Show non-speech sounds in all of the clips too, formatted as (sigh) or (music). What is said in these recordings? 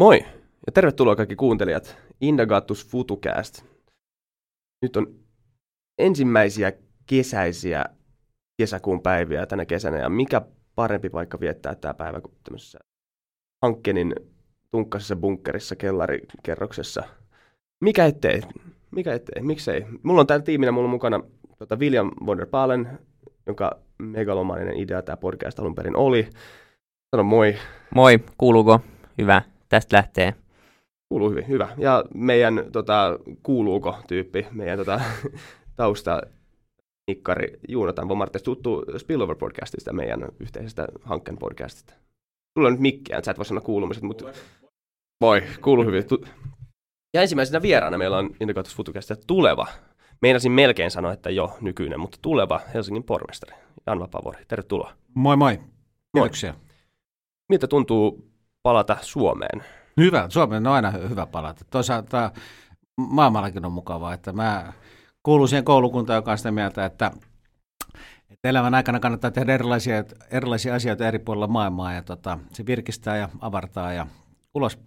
Moi ja tervetuloa kaikki kuuntelijat Indagatus Futucast. Nyt on ensimmäisiä kesäisiä kesäkuun päiviä tänä kesänä ja mikä parempi paikka viettää tämä päivä kuin tämmöisessä Hankkenin tunkkaisessa bunkkerissa kellarikerroksessa. Mikä ettei? Mikä ettei? Miksei? Mulla on täällä tiiminä mulla on mukana tota William von der Palen, jonka megalomaninen idea tämä podcast alun perin oli. Sano moi. Moi, kuuluuko? Hyvä, tästä lähtee. Kuuluu hyvin, hyvä. Ja meidän tota, kuuluuko tyyppi, meidän tota, (laughs) tausta nikkari Juunatan Vomartes tuttu Spillover podcastista, meidän yhteisestä hankkeen podcastista. Sulla on nyt mikkiä, sä et voi sanoa kuulumiset, mutta voi, kuuluu hyvin. Ja ensimmäisenä vieraana meillä on Indikatus Futucastista tuleva, meinasin melkein sanoa, että jo nykyinen, mutta tuleva Helsingin pormestari, Jan Vapavori. Tervetuloa. Moi moi. Kiitoksia. Moi. Miltä tuntuu palata Suomeen? Hyvä, Suomeen on aina hyvä palata. Toisaalta maailmallakin on mukavaa, että mä kuulun siihen koulukuntaan, joka on sitä mieltä, että, että elämän aikana kannattaa tehdä erilaisia, erilaisia asioita eri puolilla maailmaa ja tota, se virkistää ja avartaa ja ulos.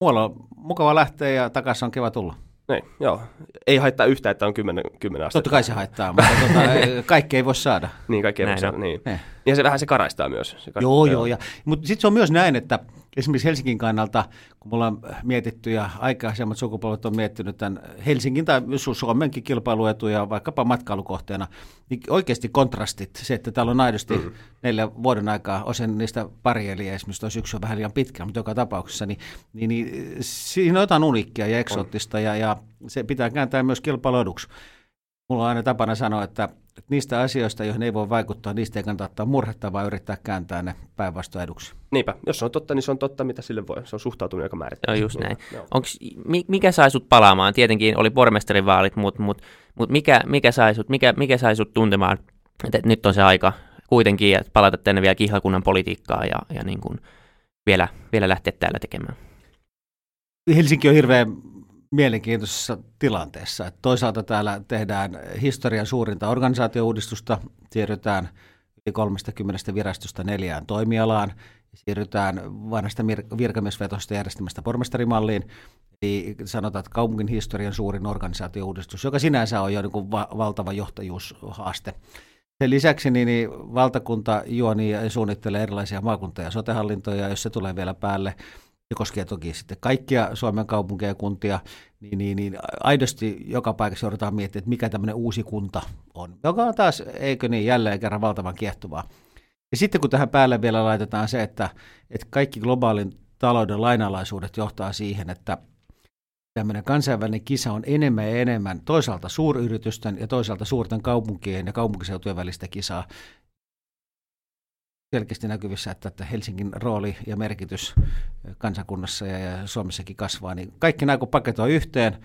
Muualla on mukava lähteä ja takaisin on kiva tulla. Niin, joo. Ei haittaa yhtään, että on 10, 10 astetta. Totta kai se haittaa, mutta tuota, (laughs) kaikki ei voi saada. Niin, kaikki ei voi saada, niin. Ne. Ja se vähän se karaistaa myös. Se karaistaa, joo, joo. Ja, mutta sitten se on myös näin, että esimerkiksi Helsingin kannalta, kun me ollaan mietitty ja aikaisemmat sukupolvet on miettinyt tämän Helsingin tai Suomenkin kilpailuetuja vaikkapa matkailukohteena, niin oikeasti kontrastit, se, että täällä on aidosti mm-hmm. neljä vuoden aikaa, osin niistä pari eli esimerkiksi tuo syksy on vähän liian pitkä, mutta joka tapauksessa, niin, niin, niin siinä on jotain uniikkia ja eksoottista ja, ja se pitää kääntää myös kilpailueduksi. Mulla on aina tapana sanoa, että että niistä asioista, joihin ei voi vaikuttaa, niistä ei kannata ottaa murhetta, vaan yrittää kääntää ne päinvastoin eduksi. Niinpä, jos se on totta, niin se on totta, mitä sille voi. Se on suhtautunut, joka määrittää. Joo, just näin. Onks, mikä sai sut palaamaan? Tietenkin oli pormestarivaalit, mutta mut, mut mikä, mikä, sai sut, mikä, mikä sai sut tuntemaan, että nyt on se aika kuitenkin että palata tänne vielä kihlakunnan politiikkaa ja, ja niin kuin vielä, vielä lähteä täällä tekemään? Helsinki on hirveän mielenkiintoisessa tilanteessa. Että toisaalta täällä tehdään historian suurinta organisaatiouudistusta, siirrytään yli 30 virastosta neljään toimialaan, siirrytään vanhasta virkamiesvetosta järjestämästä pormestarimalliin, eli sanotaan, että kaupungin historian suurin organisaatiouudistus, joka sinänsä on jo niin kuin va- valtava johtajuushaaste. Sen lisäksi niin, niin valtakunta juoni ja suunnittelee erilaisia maakunta- ja sotehallintoja, jos se tulee vielä päälle – ja koskee toki sitten kaikkia Suomen kaupunkeja ja kuntia, niin, niin, niin aidosti joka paikassa joudutaan miettimään, että mikä tämmöinen uusi kunta on, joka on taas, eikö niin, jälleen kerran valtavan kiehtovaa. Ja sitten kun tähän päälle vielä laitetaan se, että, että kaikki globaalin talouden lainalaisuudet johtaa siihen, että tämmöinen kansainvälinen kisa on enemmän ja enemmän toisaalta suuryritysten ja toisaalta suurten kaupunkien ja kaupunkiseutujen välistä kisaa, selkeästi näkyvissä, että, että Helsingin rooli ja merkitys kansakunnassa ja, ja Suomessakin kasvaa, niin kaikki nämä kun paketoi yhteen,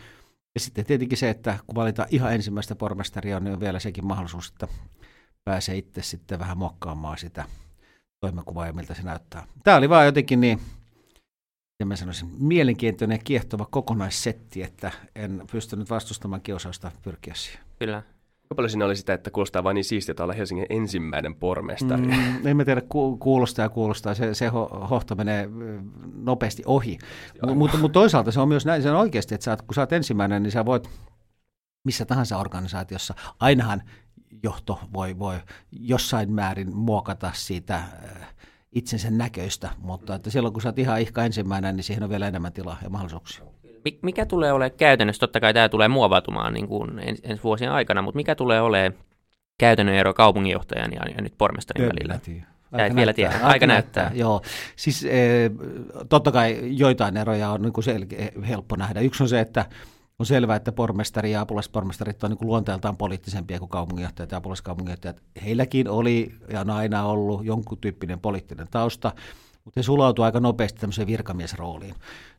ja sitten tietenkin se, että kun valitaan ihan ensimmäistä pormestaria, niin on vielä sekin mahdollisuus, että pääsee itse sitten vähän mokkaamaan sitä toimenkuvaa ja miltä se näyttää. Tämä oli vaan jotenkin niin, ja mä sanoisin, mielenkiintoinen ja kiehtova kokonaissetti, että en pystynyt vastustamaan kiusausta pyrkiä siihen. Kyllä. Kuinka paljon siinä oli sitä, että kuulostaa vain niin siistiä, että olla Helsingin ensimmäinen pormestari? Mm, en mä tiedä, kuulostaa ja kuulostaa. Se, se hohto menee nopeasti ohi. Mutta mut toisaalta se on myös näin, se on oikeasti, että sä kun sä oot ensimmäinen, niin sä voit missä tahansa organisaatiossa, ainahan johto voi, voi jossain määrin muokata siitä itsensä näköistä, mutta että silloin kun sä oot ihan ihka ensimmäinen, niin siihen on vielä enemmän tilaa ja mahdollisuuksia mikä tulee olemaan käytännössä, totta kai tämä tulee muovautumaan niin kuin ens, ensi vuosien aikana, mutta mikä tulee olemaan käytännön ero kaupunginjohtajan ja, ja nyt pormestarin välillä? Aika näyttää, vielä tiedä. Aika, aika näyttää. näyttää. Joo, siis e, totta kai joitain eroja on niin kuin sel- helppo nähdä. Yksi on se, että on selvää, että pormestari ja apulaispormestarit on niin kuin luonteeltaan poliittisempia kuin kaupunginjohtajat ja apulaiskaupunginjohtajat. Heilläkin oli ja on aina ollut jonkun tyyppinen poliittinen tausta. Mutta he sulautuu aika nopeasti tämmöiseen virkamiesrooliin.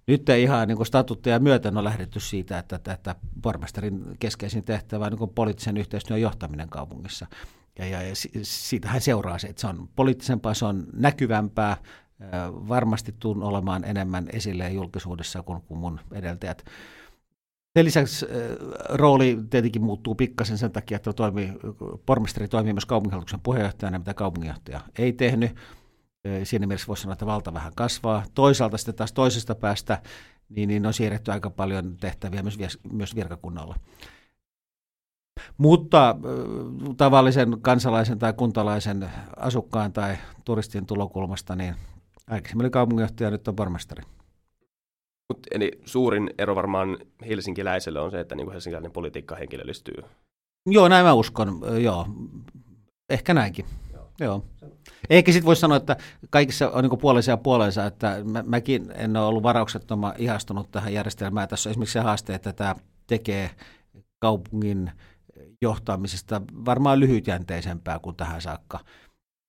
Nyt ei ihan niin statutteja myöten on lähdetty siitä, että, että, että pormestarin keskeisin tehtävä on niin poliittisen yhteistyön johtaminen kaupungissa. Ja, ja, ja siitähän seuraa se, että se on poliittisempaa, se on näkyvämpää, varmasti tuun olemaan enemmän esille julkisuudessa kuin, kuin mun edeltäjät. Sen lisäksi rooli tietenkin muuttuu pikkasen sen takia, että toimii, pormestari toimii myös kaupunginhallituksen puheenjohtajana, mitä kaupunginjohtaja ei tehnyt. Siinä mielessä voisi sanoa, että valta vähän kasvaa. Toisaalta sitten taas toisesta päästä niin, niin on siirretty aika paljon tehtäviä myös, myös virkakunnalla. Mutta tavallisen kansalaisen tai kuntalaisen asukkaan tai turistin tulokulmasta, niin aikaisemmin oli kaupunginjohtaja, nyt on pormestari. Mut, eli suurin ero varmaan helsinkiläiselle on se, että niin helsinkiläinen politiikka henkilöllistyy. Joo, näin mä uskon. Joo, ehkä näinkin. Joo. Joo. Eikä sitten voi sanoa, että kaikissa on niin puolensa ja puolensa, että mä, mäkin en ole ollut varauksettoman ihastunut tähän järjestelmään. Tässä on esimerkiksi se haaste, että tämä tekee kaupungin johtamisesta varmaan lyhytjänteisempää kuin tähän saakka.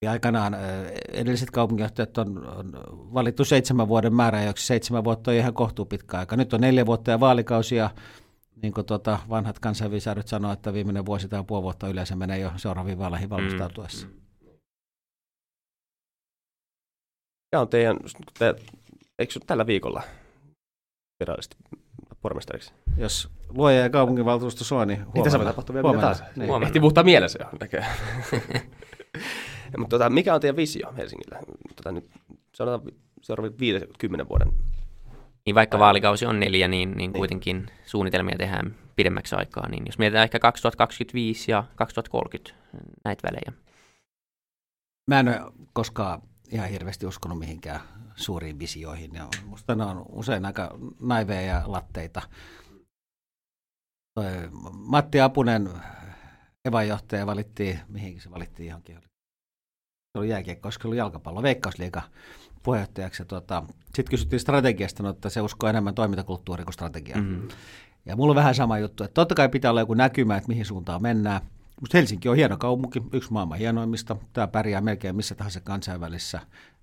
Ja aikanaan edelliset kaupunginjohtajat on, on valittu seitsemän vuoden määräajaksi. Seitsemän vuotta on ihan kohtuu pitkä aika. Nyt on neljä vuotta ja vaalikausi ja niin kuin tuota, vanhat kansainvälisäädöt sanoo, että viimeinen vuosi tai puoli vuotta yleensä menee jo seuraaviin vaaleihin mm. valmistautuessa. Mm. Ja on teidän, te, eikö tällä viikolla virallisesti pormestariksi? Jos luoja ja kaupunginvaltuusto suo, niin huomenna. Mitä se tapahtuu vielä taas? Niin. Ehti puhuttaa mielessä jo. (laughs) Mutta tota, mikä on teidän visio Helsingillä? Tota, nyt sanotaan seuraavien 50 vuoden niin vaikka vaalikausi on neljä, niin, niin, niin kuitenkin suunnitelmia tehdään pidemmäksi aikaa. Niin jos mietitään ehkä 2025 ja 2030 näitä välejä. Mä en ole koskaan ihan hirveästi uskonut mihinkään suuriin visioihin. Ja musta ne on usein aika naiveja ja latteita. Toi Matti Apunen, evajohtaja, valittiin, mihin se valittiin johonkin. Se oli jääkiekko, olisiko ollut jalkapallo, veikkausliiga puheenjohtajaksi. Tuota, Sitten kysyttiin strategiasta, no, että se uskoo enemmän toimintakulttuuriin kuin strategiaan. Mm-hmm. Ja mulla on vähän sama juttu, että totta kai pitää olla joku näkymä, että mihin suuntaan mennään. Mutta Helsinki on hieno kaupunki, yksi maailman hienoimmista. Tämä pärjää melkein missä tahansa kansainvälisessä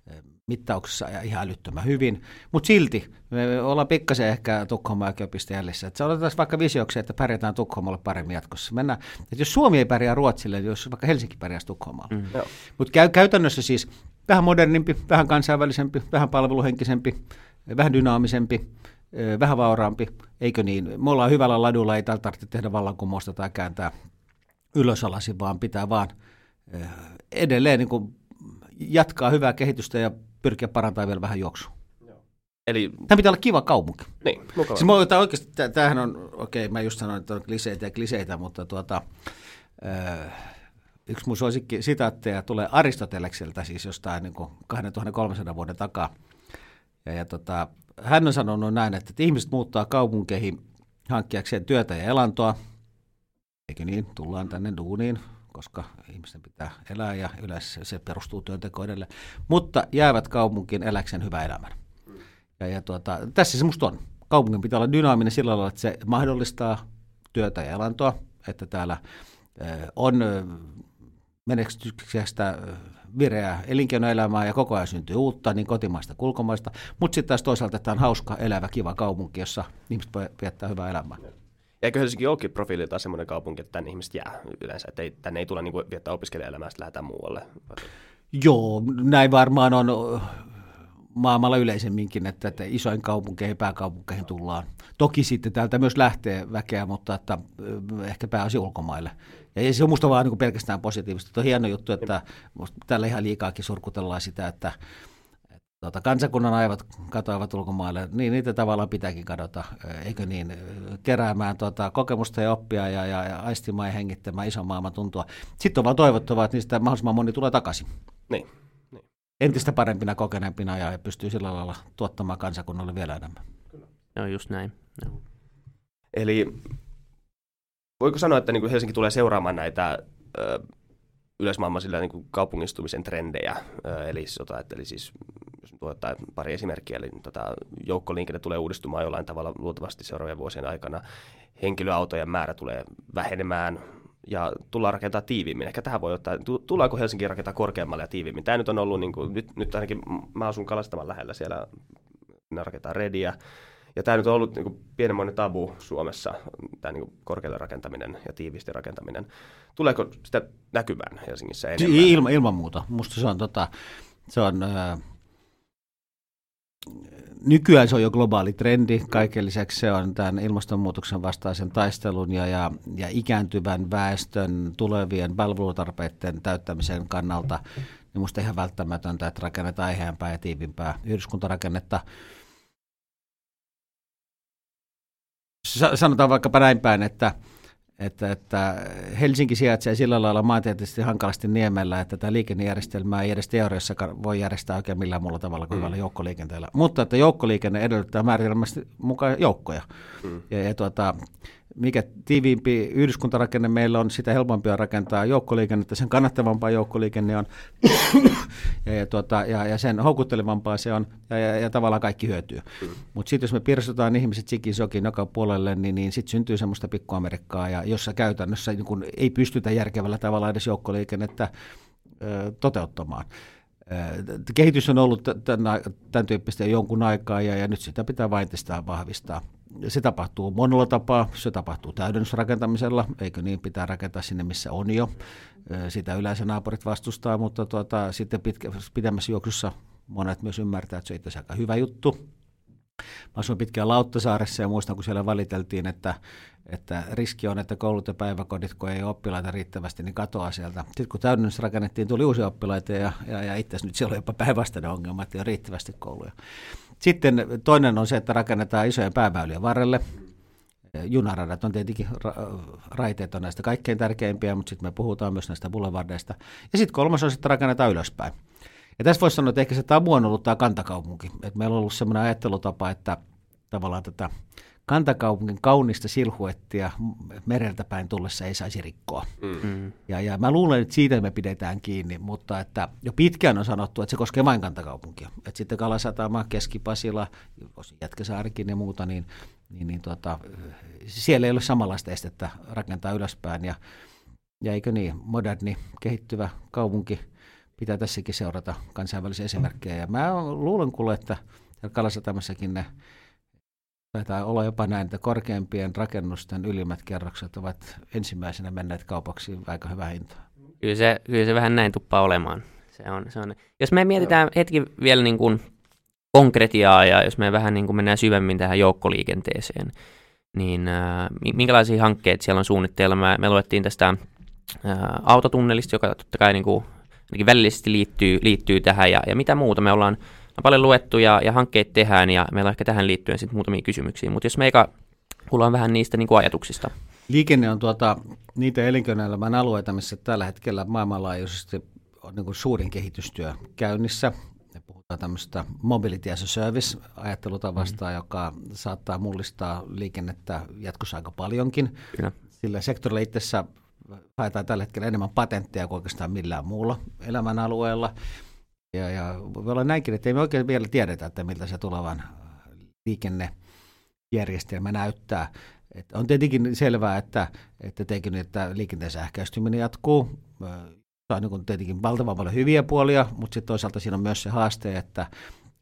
eh, mittauksessa ja ihan älyttömän hyvin. Mutta silti me ollaan pikkasen ehkä Tukholma ja Köpistä jäljissä. Et se otetaan vaikka visioksi, että pärjätään Tukholmalle paremmin jatkossa. Mennään, että jos Suomi ei pärjää Ruotsille, niin jos vaikka Helsinki pärjäisi Tukholmalle. Mm. Mutta käy, käytännössä siis vähän modernimpi, vähän kansainvälisempi, vähän palveluhenkisempi, vähän dynaamisempi, eh, vähän vauraampi, eikö niin? Me ollaan hyvällä ladulla, ei tarvitse tehdä vallankumousta tai kääntää ylösalaisin, vaan pitää vaan eh, edelleen niin kuin jatkaa hyvää kehitystä ja pyrkiä parantamaan vielä vähän juoksua. Eli... Tämä pitää olla kiva kaupunki. Niin, mukava. Siis mä, oikeasti, tämähän on, okei, okay, mä just sanoin, että on kliseitä ja kliseitä, mutta tuota, äh, yksi mun suosikki sitaatteja tulee Aristotelekselta, siis jostain niin 2300 vuoden takaa. Ja, ja tota, hän on sanonut näin, että, että ihmiset muuttaa kaupunkeihin hankkiakseen työtä ja elantoa – Eikö niin? Tullaan tänne duuniin, koska ihmisten pitää elää ja yleensä se perustuu työntekoidelle. Mutta jäävät kaupunkiin eläkseen hyvä elämän. Ja, ja tuota, tässä se musta on. Kaupungin pitää olla dynaaminen sillä lailla, että se mahdollistaa työtä ja elantoa, että täällä on menestyksestä vireää elinkeinoelämää ja koko ajan syntyy uutta, niin kotimaista kuin ulkomaista. Mutta sitten taas toisaalta tämä on hauska, elävä, kiva kaupunki, jossa ihmiset voi viettää hyvää elämää. Eikö Helsinki olekin profiililtaan semmoinen kaupunki, että tänne ihmiset jää yleensä, että ei, tänne ei tule niin viettää opiskelijaelämää, sitten lähdetään muualle? Joo, näin varmaan on maailmalla yleisemminkin, että, että isoin kaupunkeihin, pääkaupunkeihin tullaan. Toki sitten täältä myös lähtee väkeä, mutta että ehkä pääasi ulkomaille. Ja se on musta vaan niin pelkästään positiivista. Tuo on hieno juttu, että tällä ihan liikaakin surkutellaan sitä, että tuota, kansakunnan aivot katoavat ulkomaille, niin niitä tavallaan pitääkin kadota, eikö niin, keräämään tuota, kokemusta ja oppia ja, ja, ja aistimaan ja hengittämään ison maailman tuntua. Sitten on vaan toivottavaa, että niistä mahdollisimman moni tulee takaisin. Niin. niin. Entistä parempina, kokeneempina ja pystyy sillä lailla tuottamaan kansakunnalle vielä enemmän. Kyllä. Joo, just näin. Joo. Eli voiko sanoa, että niin kuin Helsinki tulee seuraamaan näitä ö, yleismaailman sillä niin kuin kaupungistumisen trendejä, ö, eli, sota, eli siis jos tuottaa pari esimerkkiä, eli tota, joukkoliikenne tulee uudistumaan jollain tavalla luultavasti seuraavien vuosien aikana. Henkilöautojen määrä tulee vähenemään, ja tullaan rakentaa tiiviimmin. Ehkä tähän voi ottaa, tullaanko Helsinki rakentaa korkeammalle ja tiiviimmin. Tämä nyt on ollut, niin kuin, nyt, nyt ainakin mä asun Kalastaman lähellä, siellä ne rakentaa rediä. Ja tämä nyt on ollut niin kuin, pienenmoinen tabu Suomessa, tämä niin korkealle rakentaminen ja tiivisti rakentaminen. Tuleeko sitä näkymään Helsingissä enemmän? Ilma, ilman muuta. Musta se on, tota, se on äh, nykyään se on jo globaali trendi. Kaiken lisäksi se on tämän ilmastonmuutoksen vastaisen taistelun ja, ja, ja ikääntyvän väestön tulevien palvelutarpeiden täyttämisen kannalta niin minusta ihan välttämätöntä, että rakennetaan eheämpää ja tiivimpää yhdyskuntarakennetta. Sanotaan vaikkapa näin päin, että että, että Helsinki sijaitsee sillä lailla maantieteellisesti hankalasti niemellä, että tämä liikennejärjestelmä ei edes teoriassa voi järjestää oikein millään muulla tavalla kuin mm. joukkoliikenteellä. Mutta että joukkoliikenne edellyttää määritelmästi mukaan joukkoja. Mm. Ja, ja tuota, mikä tiiviimpi yhdyskuntarakenne meillä on, sitä helpompia rakentaa joukkoliikennettä, sen kannattavampaa joukkoliikenne on (coughs) ja, ja, tuota, ja, ja sen houkuttelevampaa se on ja, ja, ja tavallaan kaikki hyötyy. Mm. Mutta sitten jos me pirstotaan ihmiset sikin sokin joka puolelle, niin, niin sitten syntyy semmoista pikkuamerikkaa, ja jossa käytännössä niin kun ei pystytä järkevällä tavalla edes joukkoliikennettä ö, toteuttamaan. Kehitys on ollut tämän, tyyppistä jonkun aikaa ja, ja nyt sitä pitää vain vahvistaa se tapahtuu monella tapaa. Se tapahtuu täydennysrakentamisella, eikö niin, pitää rakentaa sinne, missä on jo. Sitä yleensä naapurit vastustaa, mutta tuota, sitten pitkä, pidemmässä juoksussa monet myös ymmärtää, että se on itse aika hyvä juttu. Mä asuin pitkään Lauttasaaressa ja muistan, kun siellä valiteltiin, että, että riski on, että koulut ja päiväkodit, kun ei ole oppilaita riittävästi, niin katoaa sieltä. Sitten kun täydennys rakennettiin, tuli uusia oppilaita ja, ja, ja itse asiassa nyt siellä on jopa päinvastainen ongelma, että ei ole riittävästi kouluja. Sitten toinen on se, että rakennetaan isojen pääväylien varrelle. Junaradat on tietenkin, raiteet on näistä kaikkein tärkeimpiä, mutta sitten me puhutaan myös näistä boulevardeista. Ja sitten kolmas on, että rakennetaan ylöspäin. Ja tässä voisi sanoa, että ehkä se tabu on ollut tämä kantakaupunki. Et meillä on ollut sellainen ajattelutapa, että tavallaan tätä kantakaupungin kaunista silhuettia mereltä päin tullessa ei saisi rikkoa. Mm. mm. Ja, ja mä luulen, että siitä me pidetään kiinni, mutta että jo pitkään on sanottu, että se koskee vain kantakaupunkia. Että sitten Kalasatama, Keski-Pasila, Jätkäsaarikin ja muuta, niin, niin, niin tuota, siellä ei ole samanlaista estettä rakentaa ylöspäin. Ja, ja eikö niin, moderni, kehittyvä kaupunki pitää tässäkin seurata kansainvälisiä esimerkkejä. Ja mä luulen kuule, että Kalasatamassakin ne Taitaa olla jopa näin, että korkeimpien rakennusten ylimmät kerrokset ovat ensimmäisenä menneet kaupaksi aika hyvä hinta. Kyllä se, kyllä se vähän näin tuppaa olemaan. Se on, se on. Jos me mietitään hetki vielä niin kuin konkretiaa ja jos me vähän niin kuin mennään syvemmin tähän joukkoliikenteeseen, niin äh, minkälaisia hankkeita siellä on suunnitteilla? Me, me luettiin tästä äh, autotunnelista, joka totta kai niin kuin, välillisesti liittyy, liittyy tähän, ja, ja mitä muuta me ollaan on paljon luettu ja, ja hankkeet tehdään ja meillä on ehkä tähän liittyen sitten muutamia kysymyksiä, mutta jos me eka kuullaan vähän niistä niin kuin ajatuksista. Liikenne on tuota, niitä elinkeinoelämän alueita, missä tällä hetkellä maailmanlaajuisesti on niin kuin suurin kehitystyö käynnissä. Me puhutaan tämmöistä mobility as a service ajattelutavasta, mm. joka saattaa mullistaa liikennettä jatkossa aika paljonkin. Kyllä. Sillä sektorilla itsessä haetaan tällä hetkellä enemmän patentteja kuin oikeastaan millään muulla elämän alueella. Ja, ja voi olla näinkin, että ei me oikein vielä tiedetä, että miltä se tulevan liikennejärjestelmä näyttää. Et on tietenkin selvää, että, että, tekin, että liikenteen sähköistyminen jatkuu. Se on niin tietenkin valtavan paljon hyviä puolia, mutta sitten toisaalta siinä on myös se haaste, että,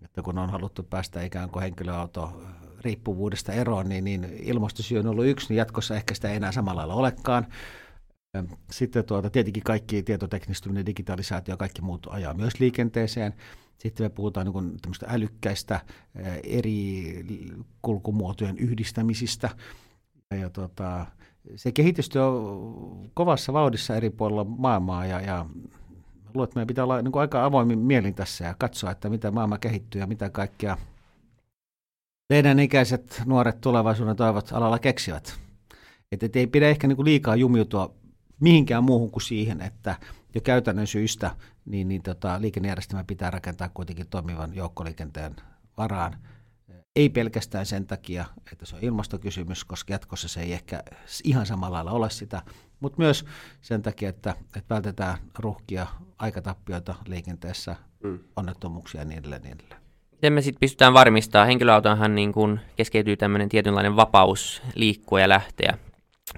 että kun on haluttu päästä ikään kuin henkilöauto riippuvuudesta eroon, niin, niin ilmastosyy on ollut yksi, niin jatkossa ehkä sitä ei enää samalla lailla olekaan. Sitten tuota, tietenkin kaikki tietoteknistyminen, digitalisaatio ja kaikki muut ajaa myös liikenteeseen. Sitten me puhutaan niin älykkäistä eri kulkumuotojen yhdistämisistä. Ja tuota, se kehitystyö on kovassa vauhdissa eri puolilla maailmaa ja, ja luulen, että meidän pitää olla niin aika avoimin mielin tässä ja katsoa, että mitä maailma kehittyy ja mitä kaikkea teidän ikäiset nuoret tulevaisuuden toivot alalla keksivät. Että et ei pidä ehkä niin liikaa jumiutua mihinkään muuhun kuin siihen, että jo käytännön syistä niin, niin tota, liikennejärjestelmä pitää rakentaa kuitenkin toimivan joukkoliikenteen varaan. Ei pelkästään sen takia, että se on ilmastokysymys, koska jatkossa se ei ehkä ihan samalla lailla ole sitä, mutta myös sen takia, että, että vältetään ruuhkia, aikatappioita liikenteessä, mm. onnettomuuksia ja niin edelleen. Niin edelleen. Miten me sitten pystytään varmistamaan, henkilöautonhan niin kun keskeytyy tämmöinen tietynlainen vapaus liikkua ja lähteä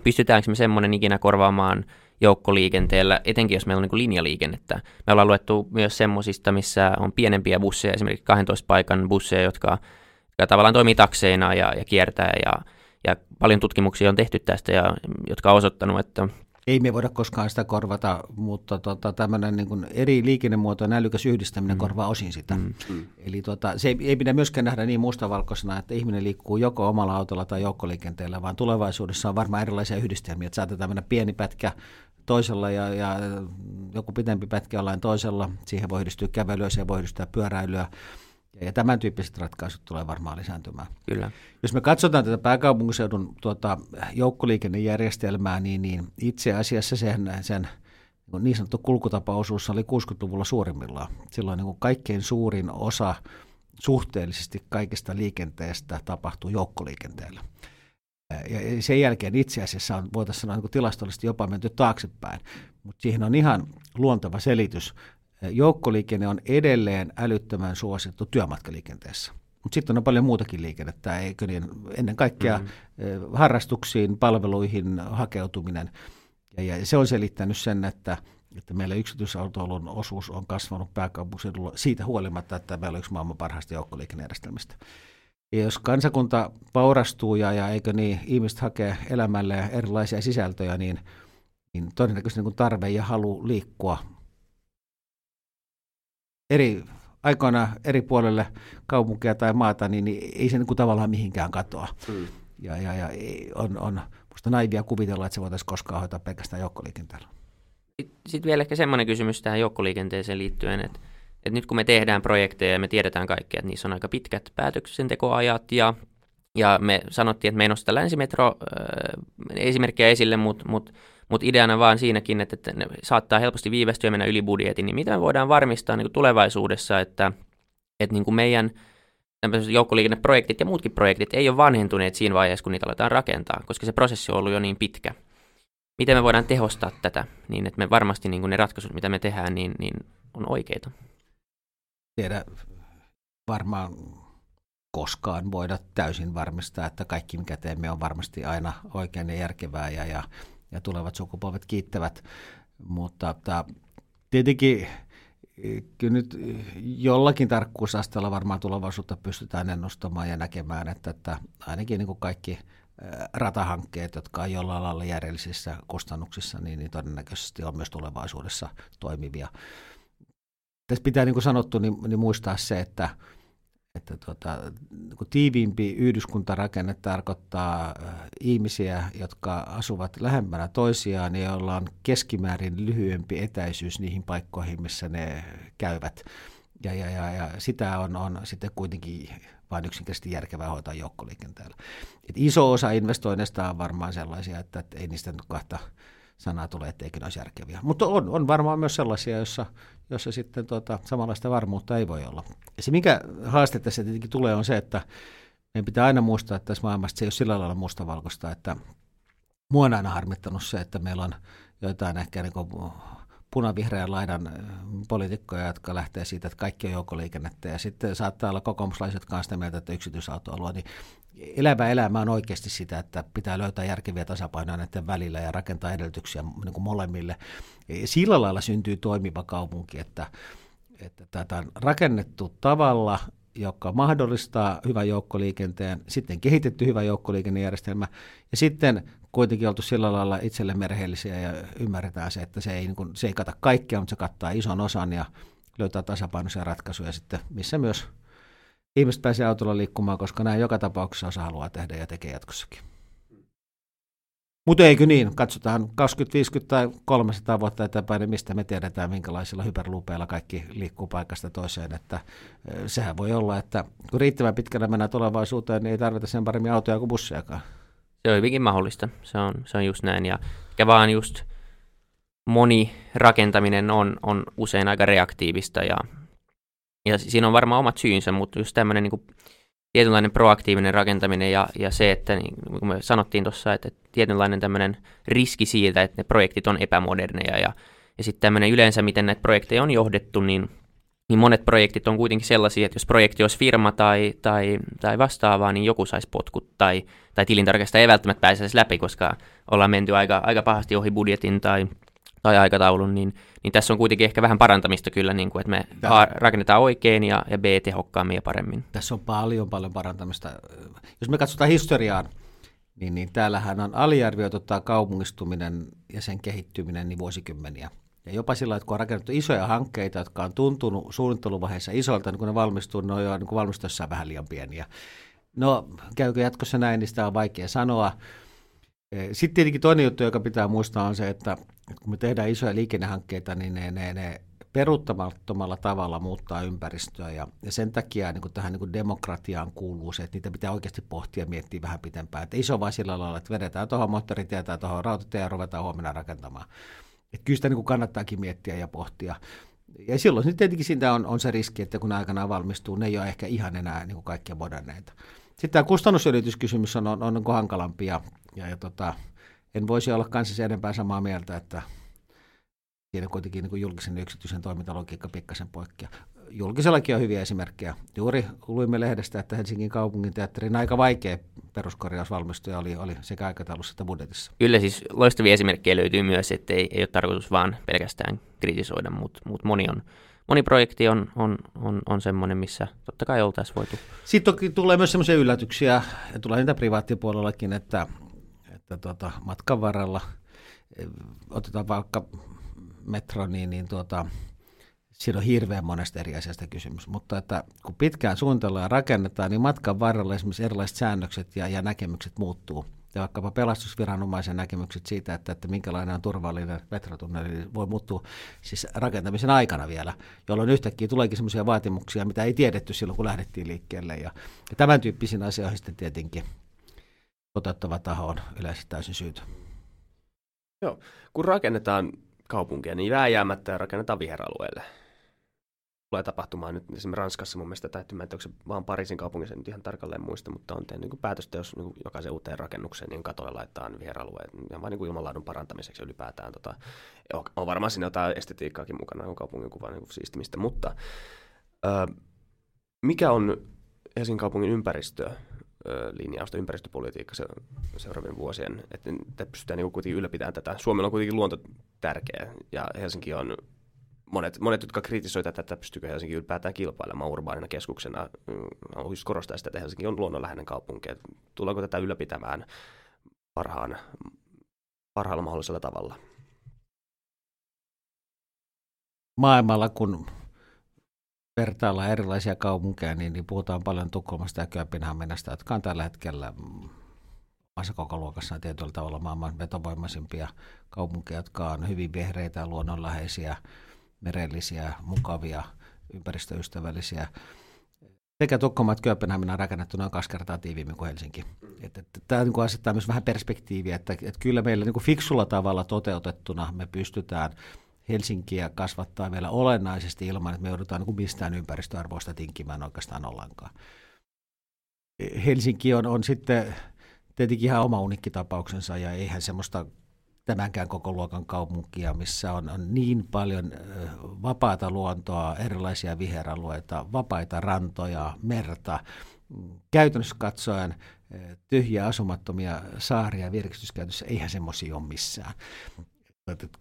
pystytäänkö me semmoinen ikinä korvaamaan joukkoliikenteellä, etenkin jos meillä on niin linjaliikennettä. Me ollaan luettu myös semmoisista, missä on pienempiä busseja, esimerkiksi 12 paikan busseja, jotka, jotka tavallaan toimii takseina ja, ja kiertää ja, ja paljon tutkimuksia on tehty tästä, ja, jotka on osoittanut, että ei me voida koskaan sitä korvata, mutta tota, tämmöinen niin eri liikennemuotojen älykäs yhdistäminen mm. korvaa osin sitä. Mm. mm. Eli tota, se ei, ei pidä myöskään nähdä niin mustavalkoisena, että ihminen liikkuu joko omalla autolla tai joukkoliikenteellä, vaan tulevaisuudessa on varmaan erilaisia yhdistelmiä, että saatetaan mennä pieni pätkä toisella ja, ja joku pitempi pätkä jollain toisella. Siihen voi yhdistyä kävelyä, siihen voi yhdistyä pyöräilyä. Ja tämän tyyppiset ratkaisut tulee varmaan lisääntymään. Kyllä. Jos me katsotaan tätä pääkaupunkiseudun tuota, joukkoliikennejärjestelmää, niin, niin itse asiassa sen, sen niin sanottu kulkutapaosuus oli 60-luvulla suurimmillaan. Silloin niin kaikkein suurin osa suhteellisesti kaikesta liikenteestä tapahtuu joukkoliikenteellä. Ja sen jälkeen itse asiassa on, voitaisiin sanoa niin tilastollisesti jopa menty taaksepäin, mutta siihen on ihan luonteva selitys. Joukkoliikenne on edelleen älyttömän suosittu työmatkaliikenteessä. Mutta sitten on paljon muutakin liikennettä, eikö niin? Ennen kaikkea mm-hmm. harrastuksiin, palveluihin hakeutuminen. Ja, ja se on selittänyt sen, että, että meillä yksityisautoilun osuus on kasvanut pääkaupunkiseudulla siitä huolimatta, että meillä on yksi maailman parhaista joukkoliikennejärjestelmistä. Ja jos kansakunta paurastuu ja, ja eikö niin, ihmiset hakee elämälle erilaisia sisältöjä, niin, niin todennäköisesti niin tarve ja halu liikkua eri aikoina eri puolelle kaupunkia tai maata, niin, niin ei se niin kuin tavallaan mihinkään katoa. Mm. Ja, ja, ja on, on musta naivia kuvitella, että se voitaisiin koskaan hoitaa pelkästään joukkoliikenteellä. Sitten vielä ehkä semmoinen kysymys tähän joukkoliikenteeseen liittyen, että, että nyt kun me tehdään projekteja ja me tiedetään kaikki, että niissä on aika pitkät päätöksentekoajat ja, ja me sanottiin, että me ei nosteta länsimetro äh, esimerkkejä esille, mutta mut mutta ideana vaan siinäkin, että, että ne saattaa helposti viivästyä ja mennä yli budjetin, niin mitä me voidaan varmistaa niin kuin tulevaisuudessa, että, että niin kuin meidän joukkoliikenneprojektit ja muutkin projektit ei ole vanhentuneet siinä vaiheessa, kun niitä aletaan rakentaa, koska se prosessi on ollut jo niin pitkä. Miten me voidaan tehostaa tätä niin, että me varmasti niin kuin ne ratkaisut, mitä me tehdään, niin, niin on oikeita? Tiedä varmaan koskaan voida täysin varmistaa, että kaikki mikä teemme on varmasti aina oikein ja järkevää ja, ja ja tulevat sukupolvet kiittävät. Mutta ta, tietenkin kyllä nyt jollakin tarkkuusasteella varmaan tulevaisuutta pystytään ennustamaan ja näkemään, että, että ainakin niin kuin kaikki ratahankkeet, jotka on jollain lailla järjellisissä kustannuksissa, niin, niin todennäköisesti on myös tulevaisuudessa toimivia. Tässä pitää, niin kuin sanottu, niin, niin muistaa se, että että tuota, kun tiiviimpi yhdyskuntarakenne tarkoittaa äh, ihmisiä, jotka asuvat lähempänä toisiaan ja joilla on keskimäärin lyhyempi etäisyys niihin paikkoihin, missä ne käyvät. Ja, ja, ja, ja sitä on, on sitten kuitenkin vain yksinkertaisesti järkevää hoitaa joukkoliikenteellä. Et iso osa investoinneista on varmaan sellaisia, että, että ei niistä nyt kahta sanaa tule, etteikö ne olisi järkeviä. Mutta on, on varmaan myös sellaisia, joissa, jossa sitten tuota, samanlaista varmuutta ei voi olla. Ja se, mikä haaste tässä tietenkin tulee, on se, että meidän pitää aina muistaa, että tässä maailmassa se ei ole sillä lailla mustavalkoista, että mua on aina harmittanut se, että meillä on joitain ehkä niin punavihreän laidan poliitikkoja, jotka lähtee siitä, että kaikki on joukkoliikennettä ja sitten saattaa olla kokoomuslaiset kanssa sitä mieltä, että yksityisautoilua, niin elävä elämä on oikeasti sitä, että pitää löytää järkeviä tasapainoja näiden välillä ja rakentaa edellytyksiä niin kuin molemmille. Ja sillä lailla syntyy toimiva kaupunki, että, että tätä on rakennettu tavalla, joka mahdollistaa hyvän joukkoliikenteen, sitten kehitetty hyvä joukkoliikennejärjestelmä ja sitten kuitenkin oltu sillä lailla itselle merheellisiä ja ymmärretään se, että se ei, niin kuin, se ei kata kaikkea, mutta se kattaa ison osan ja löytää tasapainoisia ratkaisuja sitten, missä myös ihmiset pääsee autolla liikkumaan, koska näin joka tapauksessa osa haluaa tehdä ja tekee jatkossakin. Mutta eikö niin, katsotaan 20, 50 tai 300 vuotta eteenpäin, niin mistä me tiedetään, minkälaisilla hyperluupeilla kaikki liikkuu paikasta toiseen. Että sehän voi olla, että kun riittävän pitkällä mennään tulevaisuuteen, niin ei tarvita sen paremmin autoja kuin bussiakaan. Se on hyvinkin mahdollista, se on, se on just näin. Ja vaan just moni rakentaminen on, on usein aika reaktiivista ja ja siinä on varmaan omat syynsä, mutta just tämmöinen niin tietynlainen proaktiivinen rakentaminen ja, ja se, että niin kuin me sanottiin tuossa, että tietynlainen tämmöinen riski siitä, että ne projektit on epämoderneja ja, ja sitten tämmöinen yleensä, miten näitä projekteja on johdettu, niin niin monet projektit on kuitenkin sellaisia, että jos projekti olisi firma tai, tai, tai vastaavaa, niin joku saisi potkut tai, tai tilintarkastaja ei välttämättä pääsisi läpi, koska ollaan menty aika, aika pahasti ohi budjetin tai, tai aikataulun, niin, niin tässä on kuitenkin ehkä vähän parantamista kyllä, niin kuin, että me A, rakennetaan oikein ja, ja B tehokkaammin ja paremmin. Tässä on paljon paljon parantamista. Jos me katsotaan historiaan, niin, niin täällähän on aliarvioitu tämä kaupungistuminen ja sen kehittyminen niin vuosikymmeniä. Ja jopa sillä että kun on rakennettu isoja hankkeita, jotka on tuntunut suunnitteluvaiheessa isolta, niin kun ne valmistuu, ne on jo niin valmistuessaan vähän liian pieniä. No, käykö jatkossa näin, niin sitä on vaikea sanoa. Sitten tietenkin toinen juttu, joka pitää muistaa, on se, että kun me tehdään isoja liikennehankkeita, niin ne, ne, ne peruuttamattomalla tavalla muuttaa ympäristöä ja, ja sen takia niin kuin tähän niin kuin demokratiaan kuuluu se, että niitä pitää oikeasti pohtia ja miettiä vähän pitempään. Että ole vain sillä lailla, että vedetään tuohon moottoritietä tai tuohon rautatietä ja ruvetaan huomenna rakentamaan. Että kyllä sitä niin kuin kannattaakin miettiä ja pohtia. Ja silloin sitten tietenkin siitä on, on se riski, että kun aikanaan valmistuu, ne ei ole ehkä ihan enää niin kuin kaikkia moderneita. Sitten tämä kustannusyrityskysymys on, on, on niin hankalampi ja, ja, ja tota, en voisi olla kanssa enempää samaa mieltä, että siinä kuitenkin niin kuin julkisen ja yksityisen toimintalogiikka pikkasen poikkea. Julkisellakin on hyviä esimerkkejä. Juuri luimme lehdestä, että Helsingin kaupungin teatterin aika vaikea peruskorjausvalmistuja oli, oli sekä aikataulussa että budjetissa. Kyllä siis loistavia esimerkkejä löytyy myös, että ei, ei ole tarkoitus vaan pelkästään kritisoida, mutta, mutta moni, on, moni projekti on, on, on, on semmoinen, missä totta kai oltaisiin voitu. Sitten toki tulee myös semmoisia yllätyksiä, ja tulee niitä privaattipuolellakin, että, että tuota, matkan varrella eh, otetaan vaikka metro, niin, niin tuota, siinä on hirveän monesta eri asiasta kysymys. Mutta että kun pitkään suunnitellaan ja rakennetaan, niin matkan varrella esimerkiksi erilaiset säännökset ja, ja näkemykset muuttuu. Ja vaikkapa pelastusviranomaisen näkemykset siitä, että, että minkälainen on turvallinen metrotunneli, niin voi muuttua siis rakentamisen aikana vielä, jolloin yhtäkkiä tuleekin sellaisia vaatimuksia, mitä ei tiedetty silloin, kun lähdettiin liikkeelle. Ja, ja tämän tyyppisiin asioihin sitten tietenkin toteuttava taho on yleensä täysin syytä. Joo, kun rakennetaan kaupunkia, niin vääjäämättä rakennetaan viheralueelle. Tulee tapahtumaan nyt esimerkiksi Ranskassa mun mielestä, tai että onko se vaan Pariisin kaupungissa, nyt ihan tarkalleen muista, mutta on tehnyt niin päätöstä, jos niin jokaisen uuteen rakennukseen niin katolle laittaa viheralueet, ihan vain niin ilmanlaadun parantamiseksi ylipäätään. Tota, on varmaan siinä jotain estetiikkaakin mukana, on kaupungin kuvan niin siistimistä, mutta ö, mikä on Helsingin kaupungin ympäristö linjausta, ympäristöpolitiikka se, seuraavien vuosien, että, että pystytään niin kuitenkin ylläpitämään tätä. Suomella on kuitenkin luonto tärkeä ja Helsinki on, monet, monet jotka kritisoivat tätä, että pystyykö Helsinki ylipäätään kilpailemaan urbaanina keskuksena, on just korostaa sitä, että Helsinki on luonnonläheinen kaupunki. Tullaanko tätä ylläpitämään parhaan, parhaalla mahdollisella tavalla? Maailmalla, kun vertailla erilaisia kaupunkeja, niin, niin puhutaan paljon Tukholmasta ja Kööpenhaminasta, jotka on tällä hetkellä omassa koko luokassaan tietyllä tavalla maailman vetovoimaisimpia kaupunkeja, jotka on hyvin vihreitä, luonnonläheisiä, merellisiä, mukavia, ympäristöystävällisiä. Sekä Tukholma että Kööpenhamina on rakennettu noin kaksi kertaa tiiviimmin kuin Helsinki. Että, että, tämä niin asettaa myös vähän perspektiiviä, että, että kyllä meillä niin kuin fiksulla tavalla toteutettuna me pystytään Helsinkiä kasvattaa vielä olennaisesti ilman, että me joudutaan niin mistään ympäristöarvoista tinkimään oikeastaan ollenkaan. Helsinki on, on sitten tietenkin ihan oma unikkitapauksensa ja eihän semmoista tämänkään koko luokan kaupunkia, missä on, on niin paljon vapaata luontoa, erilaisia viheralueita, vapaita rantoja, merta, käytännössä katsoen tyhjiä asumattomia saaria virkistyskäytössä, eihän semmoisia ole missään.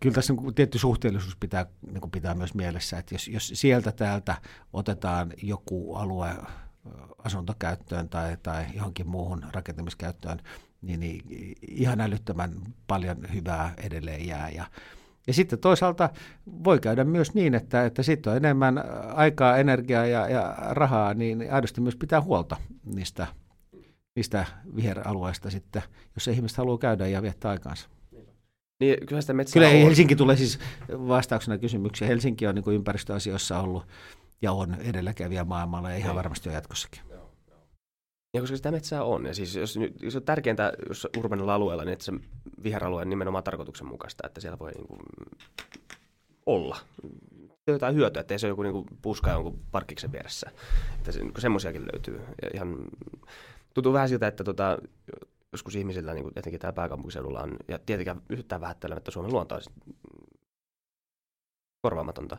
Kyllä tässä niin tietty suhteellisuus pitää, niin pitää myös mielessä, että jos, jos sieltä täältä otetaan joku alue asuntokäyttöön tai, tai johonkin muuhun rakentamiskäyttöön, niin, niin ihan älyttömän paljon hyvää edelleen jää. Ja, ja sitten toisaalta voi käydä myös niin, että, että sitten on enemmän aikaa, energiaa ja, ja rahaa, niin aidosti myös pitää huolta niistä, niistä viheralueista sitten, jos ihmiset haluaa käydä ja viettää aikaansa. Niin, kyllä sitä metsää Kyllä on. Helsinki tulee siis vastauksena kysymyksiä. Helsinki on niin kuin ympäristöasioissa ollut ja on edelläkävijä maailmalla ja ihan. Niin. varmasti on jatkossakin. Ja koska sitä metsää on, ja siis jos, jos on tärkeintä jos urbanilla alueella, niin että se viheralue on nimenomaan tarkoituksenmukaista, että siellä voi niin kuin, olla jotain hyötyä, että ei se ole joku niin kuin, puska jonkun parkkiksen vieressä. Että se, niin semmoisiakin löytyy. Ja ihan, tuntuu vähän siltä, että tota, joskus ihmisillä, niin kuin etenkin täällä pääkaupunkiseudulla on, ja tietenkään yhtään vähättelemättä Suomen luonto on korvaamatonta,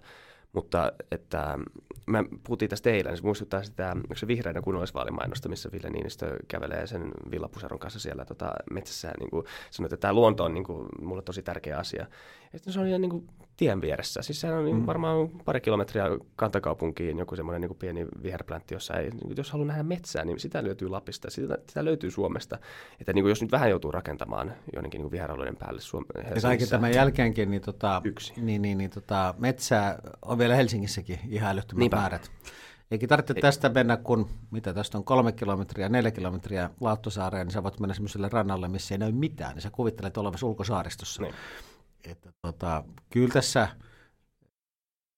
Mutta että mä puhuttiin tästä eilen, se muistuttaa sitä, onko se vihreiden kunnallisvaalimainosta, missä Ville Niinistö kävelee sen villapuseron kanssa siellä tota, metsässä niin kuin sanoi, että tämä luonto on niin kuin, mulle tosi tärkeä asia. Että se on ihan niin kuin, tien vieressä. Siis sehän on niin, mm. varmaan pari kilometriä kantakaupunkiin joku semmoinen niin pieni viherpläntti, jossa ei, niin jos haluaa nähdä metsää, niin sitä löytyy Lapista, sitä, sitä löytyy Suomesta. Että niin kuin, jos nyt vähän joutuu rakentamaan jonnekin niin viheralueiden päälle Suomessa. Ja kaiken tämän jälkeenkin, niin, tota, Yksi. niin, niin, niin tota, metsää on vielä Helsingissäkin ihan älyttömät määrät. Eikä tarvitse Ei. tästä mennä, kun mitä tästä on kolme kilometriä, neljä kilometriä Lauttosaareen, niin sä voit mennä semmoiselle rannalle, missä ei näy mitään, niin sä kuvittelet olevasi ulkosaaristossa. Niin. Että, tota, kyllä tässä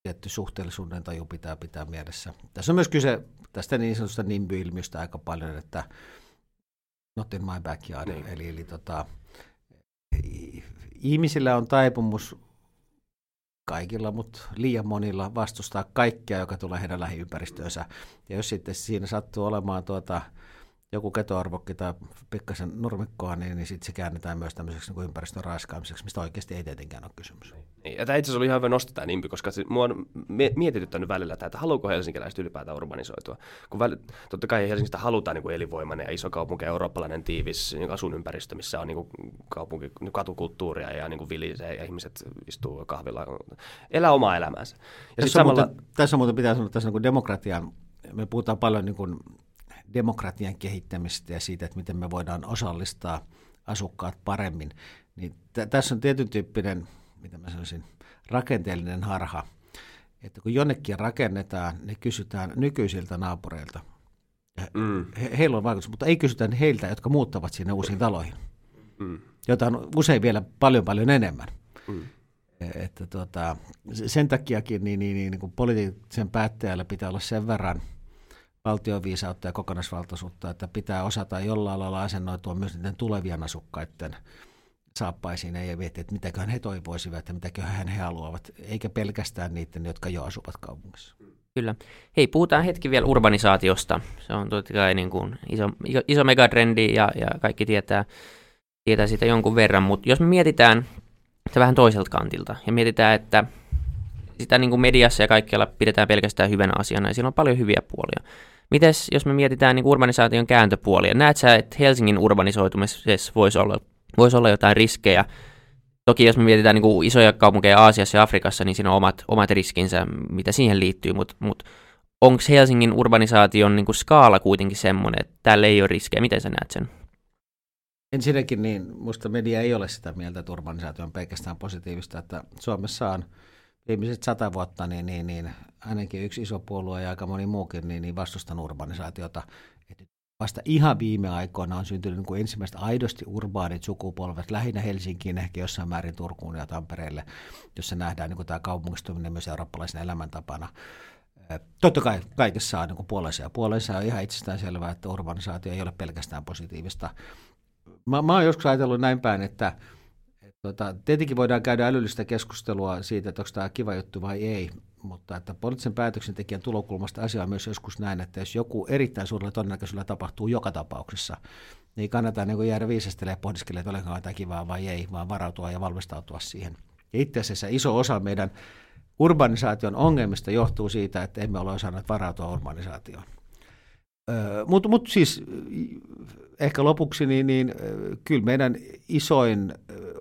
tietty suhteellisuuden taju pitää pitää mielessä. Tässä on myös kyse tästä niin sanotusta nimby-ilmiöstä aika paljon, että not in my backyard. Niin. Eli, eli tota, ihmisillä on taipumus kaikilla, mutta liian monilla vastustaa kaikkea, joka tulee heidän lähiympäristöönsä. Ja jos sitten siinä sattuu olemaan tuota, joku ketoarvokki tai pikkasen nurmikkoa, niin, niin sitten se käännetään myös tämmöiseksi niin ympäristön raiskaamiseksi, mistä oikeasti ei tietenkään ole kysymys. Niin, ja tämä itse asiassa oli ihan hyvä nostaa tämä nimpi, koska se, mua on mietityttänyt välillä tämä, että haluuko helsinkiläiset ylipäätään urbanisoitua. Kun väl, totta kai Helsingistä halutaan niin kuin elinvoimainen ja iso kaupunki, eurooppalainen tiivis niin asuinympäristö, missä on niin kuin kaupunki, katukulttuuria ja niin kuin vilisee ja ihmiset istuu kahvilla, elää omaa elämäänsä. Ja tässä, samalla... muuten, tässä muuten pitää sanoa, että tässä niin demokratian, me puhutaan paljon niin kuin demokratian kehittämistä ja siitä, että miten me voidaan osallistaa asukkaat paremmin, niin t- tässä on tietyn tyyppinen, mitä mä sanoisin, rakenteellinen harha, että kun jonnekin rakennetaan, niin kysytään nykyisiltä naapureilta. Mm. He, heillä on vaikutus, mutta ei kysytä heiltä, jotka muuttavat sinne uusiin taloihin, mm. joita on usein vielä paljon paljon enemmän. Mm. Että tuota, sen takiakin niin, niin, niin, niin poliittisen päättäjällä pitää olla sen verran – valtioviisautta ja kokonaisvaltaisuutta, että pitää osata jollain lailla asennoitua myös niiden tulevien asukkaiden saappaisiin ja miettiä, että mitäköhän he toivoisivat ja mitäköhän he haluavat, eikä pelkästään niiden, jotka jo asuvat kaupungissa. Kyllä. Hei, puhutaan hetki vielä urbanisaatiosta. Se on totta kai niin kuin iso, iso megatrendi ja, ja kaikki tietää, tietää siitä jonkun verran, mutta jos me mietitään sitä vähän toiselta kantilta ja mietitään, että sitä niin kuin mediassa ja kaikkialla pidetään pelkästään hyvänä asiana ja siinä on paljon hyviä puolia. Mites, jos me mietitään niin urbanisaation kääntöpuolia, näet sä, että Helsingin urbanisoitumisessa voisi olla, voisi olla jotain riskejä? Toki jos me mietitään niin kuin isoja kaupunkeja Aasiassa ja Afrikassa, niin siinä on omat, omat riskinsä, mitä siihen liittyy, mutta mut, onko Helsingin urbanisaation niin kuin skaala kuitenkin semmoinen, että täällä ei ole riskejä? Miten sä näet sen? Ensinnäkin niin minusta media ei ole sitä mieltä, että urbanisaatio on pelkästään positiivista, että Suomessa on viimeiset sata vuotta, niin, niin, niin ainakin yksi iso puolue ja aika moni muukin niin, niin vastustan urbanisaatiota. Et vasta ihan viime aikoina on syntynyt niin kuin ensimmäiset aidosti urbaanit sukupolvet, lähinnä Helsinkiin, ehkä jossain määrin Turkuun ja Tampereelle, jossa nähdään niin kuin tämä kaupungistuminen myös eurooppalaisen elämäntapana. Totta kai kaikessa on niin puolensa ja puolensa on ihan itsestään selvää, että urbanisaatio ei ole pelkästään positiivista. Mä, mä oon joskus ajatellut näin päin, että Tota, tietenkin voidaan käydä älyllistä keskustelua siitä, että onko tämä kiva juttu vai ei, mutta että poliittisen päätöksentekijän tulokulmasta asia on myös joskus näin, että jos joku erittäin suurella todennäköisyydellä tapahtuu joka tapauksessa, niin kannattaa niin jäädä viisastelemaan ja pohdiskelemaan, että olenko tämä kivaa vai ei, vaan varautua ja valmistautua siihen. Ja itse asiassa iso osa meidän urbanisaation ongelmista johtuu siitä, että emme ole osanneet varautua urbanisaatioon. Mutta mut siis ehkä lopuksi, niin, niin kyllä meidän isoin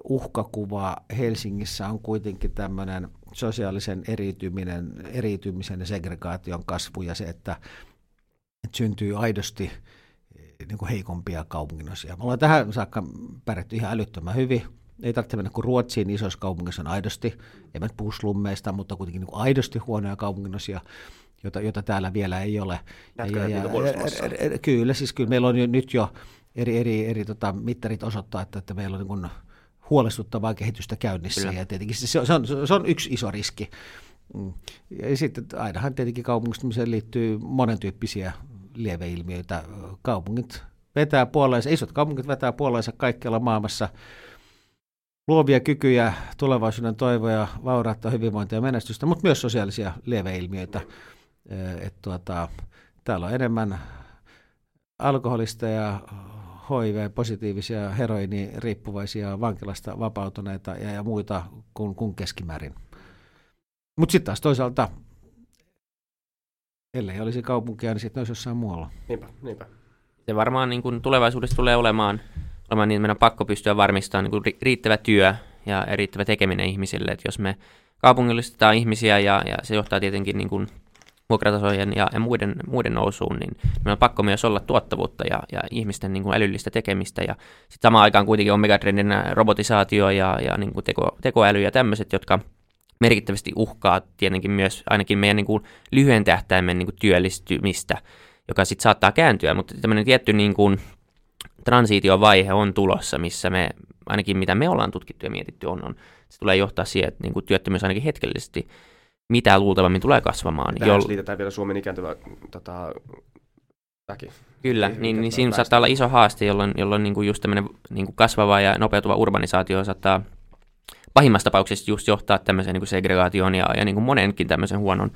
uhkakuva Helsingissä on kuitenkin tämmöinen sosiaalisen eriytyminen, eriytymisen ja segregaation kasvu ja se, että, että syntyy aidosti niin kuin heikompia kaupunginosia. Me ollaan tähän saakka pärjätty ihan älyttömän hyvin. Ei tarvitse mennä kuin Ruotsiin, niin isoissa kaupungissa on aidosti, en puhu slummeista, mutta kuitenkin niin kuin aidosti huonoja kaupunginosia jota, jota täällä vielä ei ole. Ja, ja, ja, kyllä, siis kyllä meillä on jo, nyt jo eri, eri, eri tota, mittarit osoittaa, että, että meillä on niin huolestuttavaa kehitystä käynnissä kyllä. ja tietenkin se, se, on, se on yksi iso riski. Mm. Ja sitten ainahan tietenkin kaupungistumiseen liittyy monentyyppisiä lieveilmiöitä. Kaupungit vetää puoleensa, isot kaupungit vetää puoleensa kaikkialla maailmassa luovia kykyjä, tulevaisuuden toivoja, vaurautta, hyvinvointia ja menestystä, mutta myös sosiaalisia lieveilmiöitä. Et tuota, täällä on enemmän alkoholista ja HIV-positiivisia, heroini riippuvaisia vankilasta vapautuneita ja, ja muita kuin, kuin keskimäärin. Mutta sitten taas toisaalta, ellei olisi kaupunkia, niin sitten olisi jossain muualla. Niinpä, niinpä. Se varmaan niin kuin tulevaisuudessa tulee olemaan, olemaan niin, että meidän on pakko pystyä varmistamaan niin kuin riittävä työ ja riittävä tekeminen ihmisille. Että jos me kaupungillistetaan ihmisiä ja, ja se johtaa tietenkin niin kuin vuokratasojen ja, ja muiden, muiden nousuun, niin meillä on pakko myös olla tuottavuutta ja, ja ihmisten niin kuin älyllistä tekemistä. Ja sitten samaan aikaan kuitenkin on megatrendin robotisaatio ja, ja niin kuin teko, tekoäly ja tämmöiset, jotka merkittävästi uhkaa tietenkin myös ainakin meidän niin kuin lyhyen tähtäimen niin kuin työllistymistä, joka sitten saattaa kääntyä, mutta tämmöinen tietty niin kuin transitiovaihe on tulossa, missä me, ainakin mitä me ollaan tutkittu ja mietitty on, on se tulee johtaa siihen, että niin kuin työttömyys ainakin hetkellisesti mitä luultavammin tulee kasvamaan. Tähän jol... liitetään vielä Suomen ikääntyvä tota, väki. Kyllä, niin, niin siinä saattaa olla iso haaste, jolloin, jolloin niin kuin just tämmöinen niin kuin kasvava ja nopeutuva urbanisaatio saattaa pahimmassa tapauksessa just johtaa tämmöiseen niin kuin segregaatioon ja, ja niin kuin monenkin tämmöisen huonon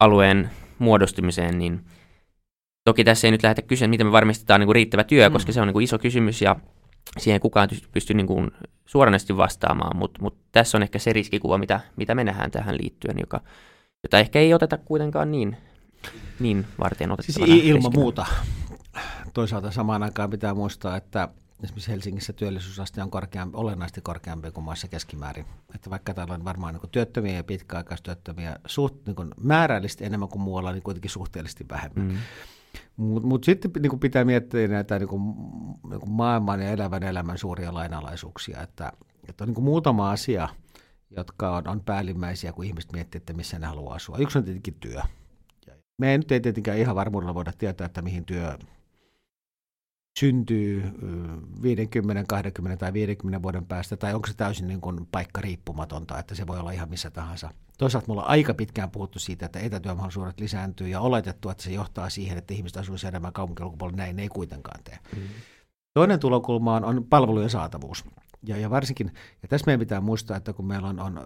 alueen muodostumiseen, niin toki tässä ei nyt lähdetä kysyä, miten me varmistetaan niin kuin riittävä työ, mm. koska se on niin kuin iso kysymys ja siihen kukaan pysty niin kuin suoranaisesti vastaamaan, mutta mut tässä on ehkä se riskikuva, mitä, mitä me nähdään tähän liittyen, joka, jota ehkä ei oteta kuitenkaan niin, niin varten otettavana siis ilman riskinä. muuta. Toisaalta samaan aikaan pitää muistaa, että esimerkiksi Helsingissä työllisyysaste on korkeampi, olennaisesti korkeampi kuin maassa keskimäärin. Että vaikka täällä on varmaan niin työttömiä ja pitkäaikaistyöttömiä suht, niin määrällisesti enemmän kuin muualla, niin kuitenkin suhteellisesti vähemmän. Mm. Mutta mut sitten niin pitää miettiä näitä niin kuin, niin maailman ja elävän elämän suuria lainalaisuuksia, että, että on niin kuin muutama asia, jotka on, on päällimmäisiä, kun ihmiset miettii, että missä ne haluaa asua. Yksi on tietenkin työ. Me ei nyt ei tietenkään ihan varmuudella voida tietää, että mihin työ syntyy 50, 20 tai 50 vuoden päästä, tai onko se täysin niin kuin paikka riippumatonta, että se voi olla ihan missä tahansa. Toisaalta mulla on aika pitkään puhuttu siitä, että etätyömahdollisuudet lisääntyy ja oletettu, että se johtaa siihen, että ihmiset asuisivat enemmän kaupunkiulkopuolella. Näin ei kuitenkaan tee. Mm. Toinen tulokulma on, on palvelujen saatavuus. Ja, ja varsinkin, ja tässä meidän pitää muistaa, että kun meillä on, on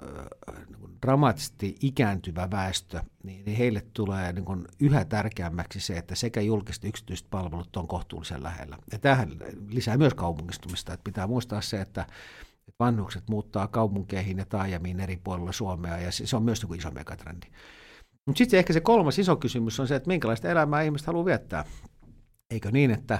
dramaattisesti ikääntyvä väestö, niin, heille tulee niin kuin yhä tärkeämmäksi se, että sekä julkiset yksityiset palvelut on kohtuullisen lähellä. Ja tämähän lisää myös kaupungistumista, että pitää muistaa se, että vanhukset muuttaa kaupunkeihin ja taajamiin eri puolilla Suomea, ja se on myös niin kuin iso megatrendi. Mutta sitten ehkä se kolmas iso kysymys on se, että minkälaista elämää ihmiset haluaa viettää. Eikö niin, että,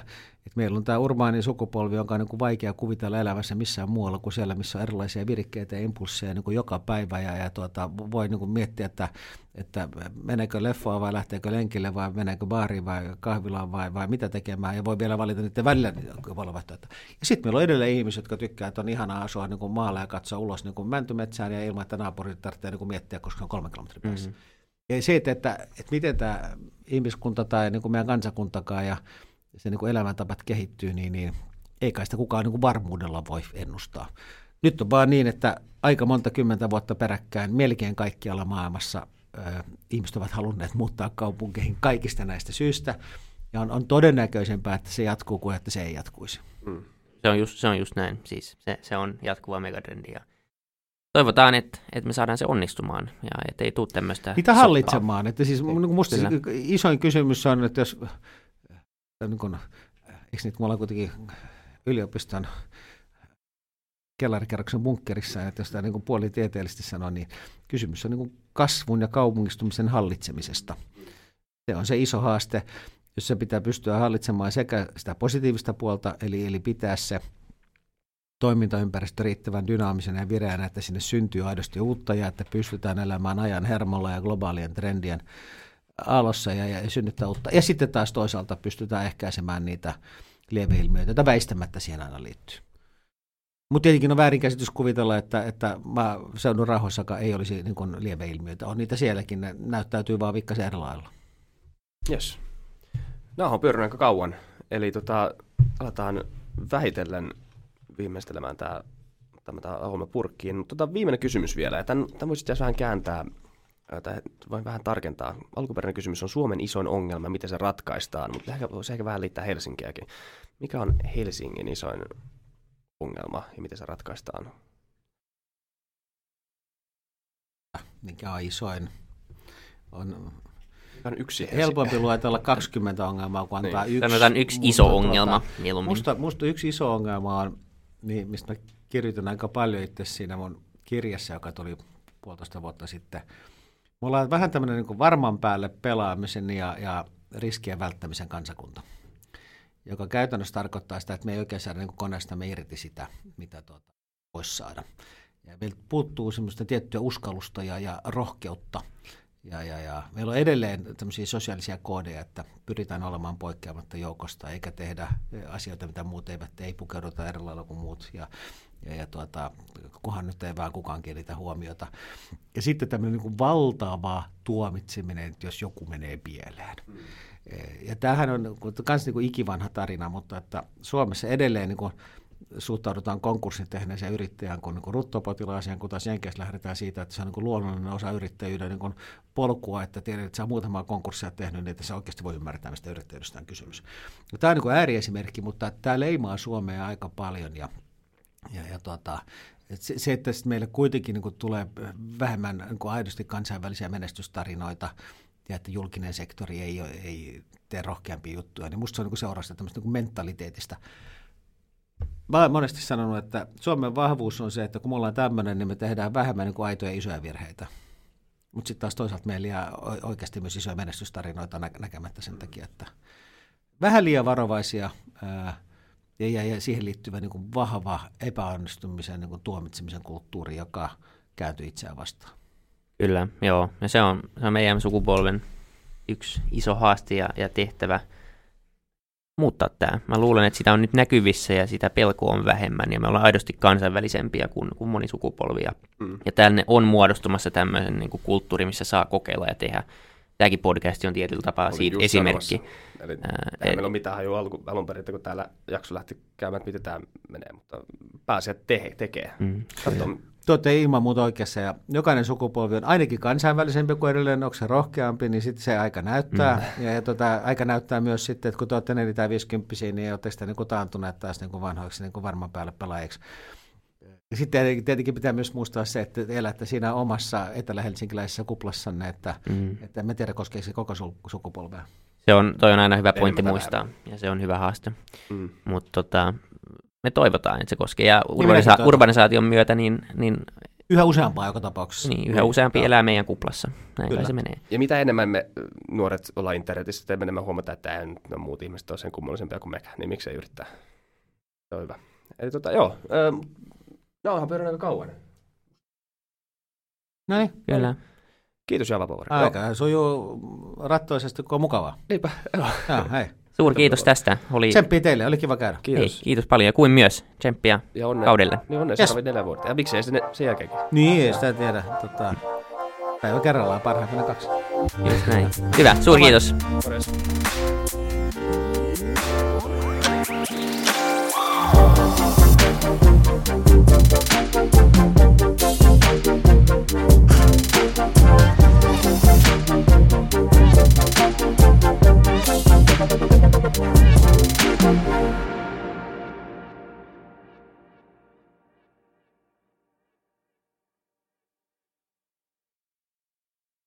että meillä on tämä urbaani sukupolvi, jonka on niin kuin vaikea kuvitella elämässä missään muualla kuin siellä, missä on erilaisia virikkeitä ja impulsseja niin kuin joka päivä. Ja, ja tuota, voi niin kuin miettiä, että, että meneekö leffoa vai lähteekö lenkille vai meneekö baariin vai kahvilaan vai, vai mitä tekemään. Ja voi vielä valita niiden välillä vaihtoehto. Ja sitten meillä on edelleen ihmisiä, jotka tykkää, että on ihanaa asua niin kuin maalla ja katsoa ulos niin kuin mäntymetsään ja ilman, että naapuri tarvitsee niin kuin miettiä, koska on kolme kilometrin päässä. Mm-hmm. Ja se, että, että, että miten tämä ihmiskunta tai niin kuin meidän kansakuntakaan ja se niin kuin elämäntapat kehittyy, niin, niin ei kai sitä kukaan niin kuin varmuudella voi ennustaa. Nyt on vaan niin, että aika monta kymmentä vuotta peräkkäin melkein kaikkialla maailmassa ö, ihmiset ovat halunneet muuttaa kaupunkeihin kaikista näistä syistä. Ja on, on todennäköisempää, että se jatkuu kuin että se ei jatkuisi. Mm. Se, on just, se on just näin. Siis se, se on jatkuva megatrendi. Ja toivotaan, että, että me saadaan se onnistumaan ja että ei tule tämmöistä Mitä hallitsemaan? Että siis musta isoin kysymys on, että jos niin kuin, eikö niitä, mulla on kuitenkin yliopiston kellarikerroksen bunkkerissa, että jos tämä niin puolitieteellisesti sanoo, niin kysymys on niin kuin kasvun ja kaupungistumisen hallitsemisesta. Se on se iso haaste, jos se pitää pystyä hallitsemaan sekä sitä positiivista puolta, eli, eli pitää se toimintaympäristö riittävän dynaamisena ja vireänä, että sinne syntyy aidosti uutta ja että pystytään elämään ajan hermolla ja globaalien trendien alossa ja, ja synnyttää uutta. Ja sitten taas toisaalta pystytään ehkäisemään niitä lieveilmiöitä, joita väistämättä siihen aina liittyy. Mutta tietenkin on väärinkäsitys kuvitella, että, että seudun rahoissakaan ei olisi niin kuin lieveilmiöitä. On niitä sielläkin, ne näyttäytyy vaan vikkasen eri lailla. Yes. No on pyörinyt aika kauan. Eli tota, aletaan vähitellen viimeistelemään tämä tämä homma purkkiin. Mutta tota, viimeinen kysymys vielä. Ja tämän, tämän voisi vähän kääntää tai voin vähän tarkentaa. Alkuperäinen kysymys on Suomen isoin ongelma, miten se ratkaistaan, mutta ehkä, voisi ehkä vähän liittää Helsinkiäkin. Mikä on Helsingin isoin ongelma ja miten se ratkaistaan? Mikä on isoin? On on yksi helpompi luetella 20 ongelmaa kuin antaa niin. yksi. Sanotaan yksi iso tuota, ongelma mieluummin. Musta, musta yksi iso ongelma on, niin, mistä mä kirjoitin aika paljon itse siinä mun kirjassa, joka tuli puolitoista vuotta sitten – Me ollaan vähän tämmöinen niin varman päälle pelaamisen ja, ja riskien välttämisen kansakunta, joka käytännössä tarkoittaa sitä, että me ei oikein saada niin koneestamme irti sitä, mitä tuota, voisi saada. Ja meiltä puuttuu semmoista tiettyä uskallusta ja, ja rohkeutta. Ja, ja, ja. Meillä on edelleen tämmöisiä sosiaalisia koodeja, että pyritään olemaan poikkeamatta joukosta, eikä tehdä asioita, mitä muut eivät tee, ei pukeuduta eri lailla kuin muut. Ja, ja, ja tuota, kunhan nyt ei vaan kukaan kiinnitä huomiota. Ja sitten tämmöinen niin valtava tuomitseminen, jos joku menee pieleen. Mm. Ja tämähän on myös niin ikivanha tarina, mutta että Suomessa edelleen niin kuin suhtaudutaan konkurssin tehneeseen yrittäjään kuin, niin kuin ruttopotilaaseen, kun taas Jenkeissä lähdetään siitä, että se on niin kuin luonnollinen osa yrittäjyyden niin kuin polkua, että tiedät, että sä muutamaa konkurssia tehnyt, niin että sä oikeasti voi ymmärtää, mistä yrittäjyydestä on kysymys. Ja tämä on niin kuin ääriesimerkki, mutta tämä leimaa Suomea aika paljon ja, ja, ja tuota, se, että meille kuitenkin niin tulee vähemmän niin aidosti kansainvälisiä menestystarinoita, ja että julkinen sektori ei, ei tee rohkeampia juttuja, niin musta se on niin seurausta tämmöistä niin mentaliteetista. Mä olen monesti sanonut, että Suomen vahvuus on se, että kun me ollaan tämmöinen, niin me tehdään vähemmän niin kuin aitoja isoja virheitä. Mutta sitten taas toisaalta meillä jää oikeasti myös isoja menestystarinoita nä- näkemättä sen takia, että vähän liian varovaisia ää, ja, ja, ja siihen liittyvä niin kuin vahva epäonnistumisen niin kuin tuomitsemisen kulttuuri, joka kääntyy itseään vastaan. Kyllä, joo. Ja se on, se on meidän sukupolven yksi iso haaste ja, ja tehtävä muuttaa tämä. Mä luulen, että sitä on nyt näkyvissä ja sitä pelkoa on vähemmän ja me ollaan aidosti kansainvälisempiä kuin, kuin moni sukupolvi. Mm. Ja tänne on muodostumassa tämmöisen niin kuin kulttuuri, missä saa kokeilla ja tehdä. Tämäkin podcast on tietyllä tapaa Olin siitä esimerkki. Eli Ää, meillä on mitään hajua alun, alun perin, kun täällä jakso lähti käymään, että miten tämä menee, mutta pääsee te- tekee. Mm. Katso, te olette ilman muuta oikeassa ja jokainen sukupolvi on ainakin kansainvälisempi kuin edelleen, onko se rohkeampi, niin sitten se aika näyttää. Mm. Ja, ja tota, aika näyttää myös sitten, että kun te olette 4 tai 50 niin olette sitten niin taantuneet taas niin kuin vanhoiksi niin kuin varman päälle pelaajiksi. Ja sitten tietenkin pitää myös muistaa se, että elätte siinä omassa etelä-helsinkiläisessä kuplassanne, että, mm. että me tiedä koskeeko se koko sukupolvea. Se on, toi on aina hyvä pointti muistaa, ja se on hyvä haaste. Mm. Mutta tota, me toivotaan, että se koskee. Ja niin urbanisa- urbanisaation myötä niin, niin Yhä useampaa joka tapauksessa. Niin, yhä useampi no. elää meidän kuplassa. Näin Kyllä. se menee. Ja mitä enemmän me nuoret ollaan internetissä, sitä enemmän huomataan, että ei no, muut ihmiset ole sen kummallisempia kuin mekään, niin miksei yrittää. Se on hyvä. Eli tota, joo, ähm, no onhan pyörinyt aika kauan. No niin. Kyllä. Kiitos Java Power. Aika sujuu rattoisesti, kun on mukavaa. Niinpä, joo. joo hei. Suuri kiitos tästä. Oli... Tsemppiä teille, oli kiva käydä. Kiitos. Hei, kiitos paljon ja kuin myös tsemppiä ja onne, kaudelle. Niin onnea yes. neljä vuotta. Ja miksei sen, sen jälkeenkin? Niin, ei sitä tiedä. Tota, päivä kerrallaan parhaimmillaan kaksi. Just näin. Hyvä, suuri kiitos. Morjens.